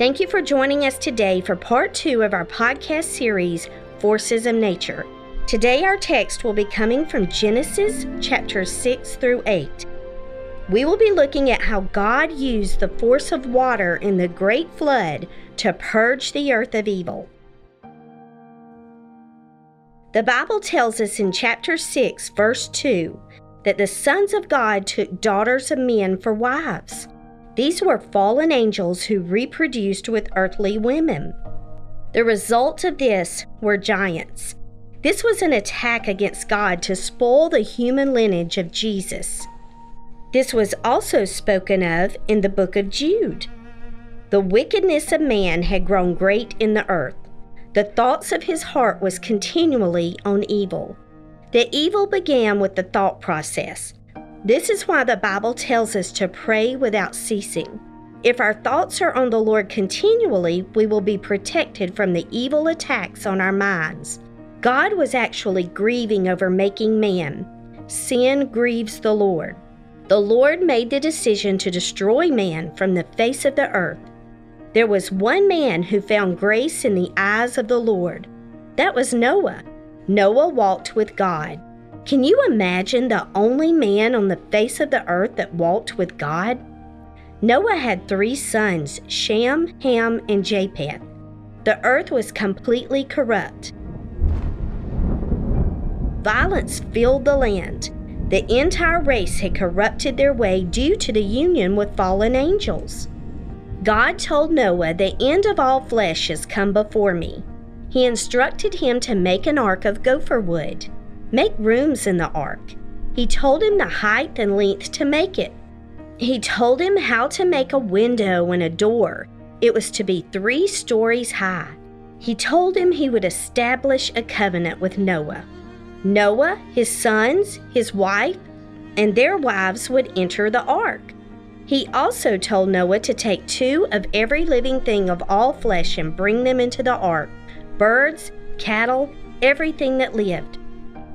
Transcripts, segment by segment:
Thank you for joining us today for part two of our podcast series, Forces of Nature. Today, our text will be coming from Genesis chapters 6 through 8. We will be looking at how God used the force of water in the great flood to purge the earth of evil. The Bible tells us in chapter 6, verse 2, that the sons of God took daughters of men for wives. These were fallen angels who reproduced with earthly women. The result of this were giants. This was an attack against God to spoil the human lineage of Jesus. This was also spoken of in the book of Jude. The wickedness of man had grown great in the earth. The thoughts of his heart was continually on evil. The evil began with the thought process. This is why the Bible tells us to pray without ceasing. If our thoughts are on the Lord continually, we will be protected from the evil attacks on our minds. God was actually grieving over making man. Sin grieves the Lord. The Lord made the decision to destroy man from the face of the earth. There was one man who found grace in the eyes of the Lord. That was Noah. Noah walked with God. Can you imagine the only man on the face of the earth that walked with God? Noah had three sons Shem, Ham, and Japheth. The earth was completely corrupt. Violence filled the land. The entire race had corrupted their way due to the union with fallen angels. God told Noah, The end of all flesh has come before me. He instructed him to make an ark of gopher wood. Make rooms in the ark. He told him the height and length to make it. He told him how to make a window and a door. It was to be three stories high. He told him he would establish a covenant with Noah. Noah, his sons, his wife, and their wives would enter the ark. He also told Noah to take two of every living thing of all flesh and bring them into the ark birds, cattle, everything that lived.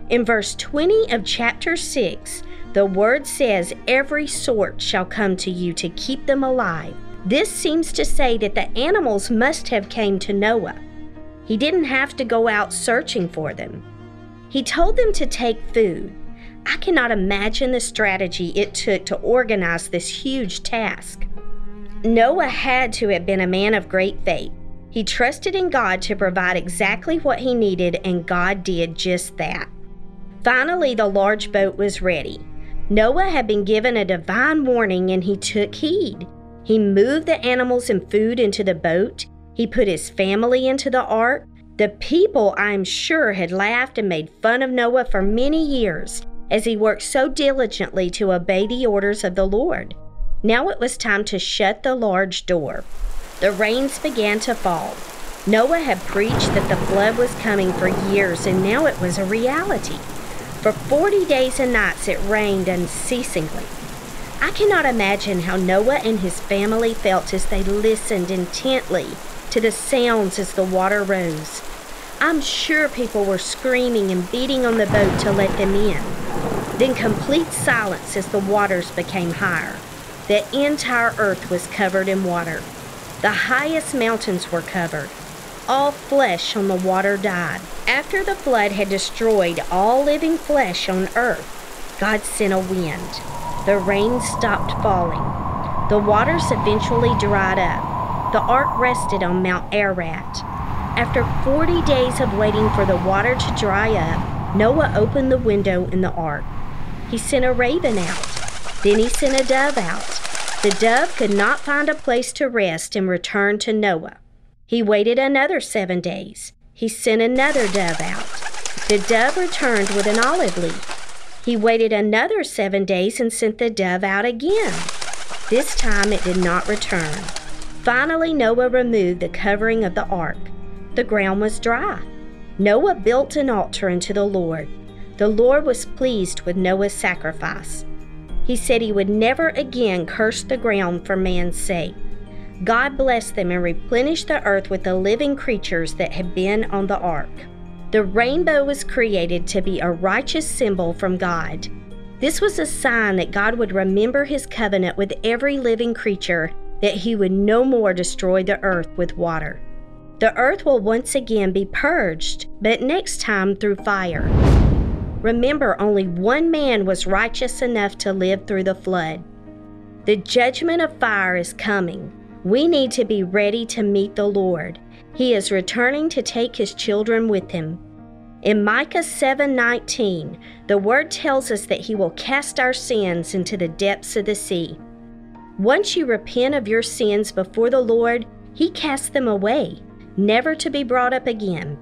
In verse 20 of chapter 6, the word says, Every sort shall come to you to keep them alive. This seems to say that the animals must have came to Noah. He didn't have to go out searching for them. He told them to take food. I cannot imagine the strategy it took to organize this huge task. Noah had to have been a man of great faith. He trusted in God to provide exactly what he needed, and God did just that. Finally, the large boat was ready. Noah had been given a divine warning and he took heed. He moved the animals and food into the boat. He put his family into the ark. The people, I'm sure, had laughed and made fun of Noah for many years as he worked so diligently to obey the orders of the Lord. Now it was time to shut the large door. The rains began to fall. Noah had preached that the flood was coming for years, and now it was a reality. For 40 days and nights it rained unceasingly. I cannot imagine how Noah and his family felt as they listened intently to the sounds as the water rose. I'm sure people were screaming and beating on the boat to let them in. Then complete silence as the waters became higher. The entire earth was covered in water. The highest mountains were covered all flesh on the water died. After the flood had destroyed all living flesh on earth, God sent a wind. The rain stopped falling. The waters eventually dried up. The ark rested on Mount Ararat. After 40 days of waiting for the water to dry up, Noah opened the window in the ark. He sent a raven out. Then he sent a dove out. The dove could not find a place to rest and returned to Noah. He waited another seven days. He sent another dove out. The dove returned with an olive leaf. He waited another seven days and sent the dove out again. This time it did not return. Finally, Noah removed the covering of the ark. The ground was dry. Noah built an altar unto the Lord. The Lord was pleased with Noah's sacrifice. He said he would never again curse the ground for man's sake. God blessed them and replenished the earth with the living creatures that had been on the ark. The rainbow was created to be a righteous symbol from God. This was a sign that God would remember his covenant with every living creature, that he would no more destroy the earth with water. The earth will once again be purged, but next time through fire. Remember, only one man was righteous enough to live through the flood. The judgment of fire is coming. We need to be ready to meet the Lord. He is returning to take his children with him. In Micah 7:19, the word tells us that he will cast our sins into the depths of the sea. Once you repent of your sins before the Lord, he casts them away, never to be brought up again.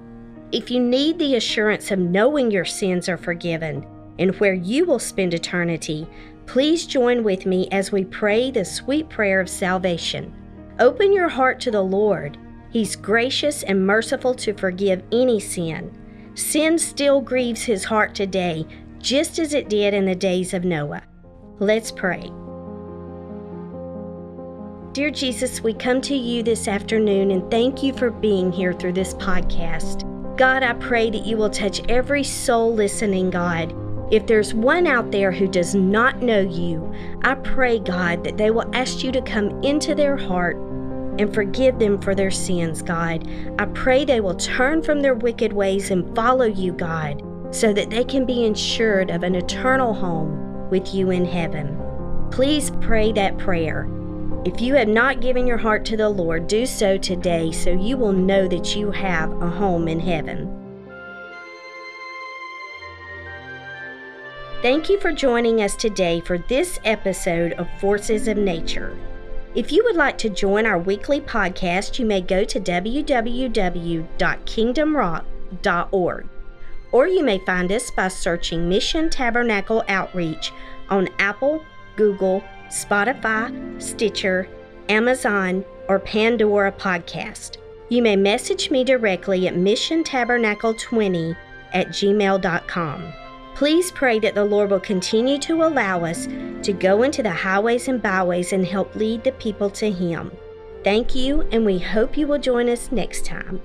If you need the assurance of knowing your sins are forgiven and where you will spend eternity, please join with me as we pray the sweet prayer of salvation. Open your heart to the Lord. He's gracious and merciful to forgive any sin. Sin still grieves his heart today, just as it did in the days of Noah. Let's pray. Dear Jesus, we come to you this afternoon and thank you for being here through this podcast. God, I pray that you will touch every soul listening, God. If there's one out there who does not know you, I pray, God, that they will ask you to come into their heart and forgive them for their sins, God. I pray they will turn from their wicked ways and follow you, God, so that they can be ensured of an eternal home with you in heaven. Please pray that prayer. If you have not given your heart to the Lord, do so today so you will know that you have a home in heaven. Thank you for joining us today for this episode of Forces of Nature. If you would like to join our weekly podcast, you may go to www.kingdomrock.org. Or you may find us by searching Mission Tabernacle Outreach on Apple, Google, Spotify, Stitcher, Amazon, or Pandora Podcast. You may message me directly at missiontabernacle20 at gmail.com. Please pray that the Lord will continue to allow us to go into the highways and byways and help lead the people to Him. Thank you, and we hope you will join us next time.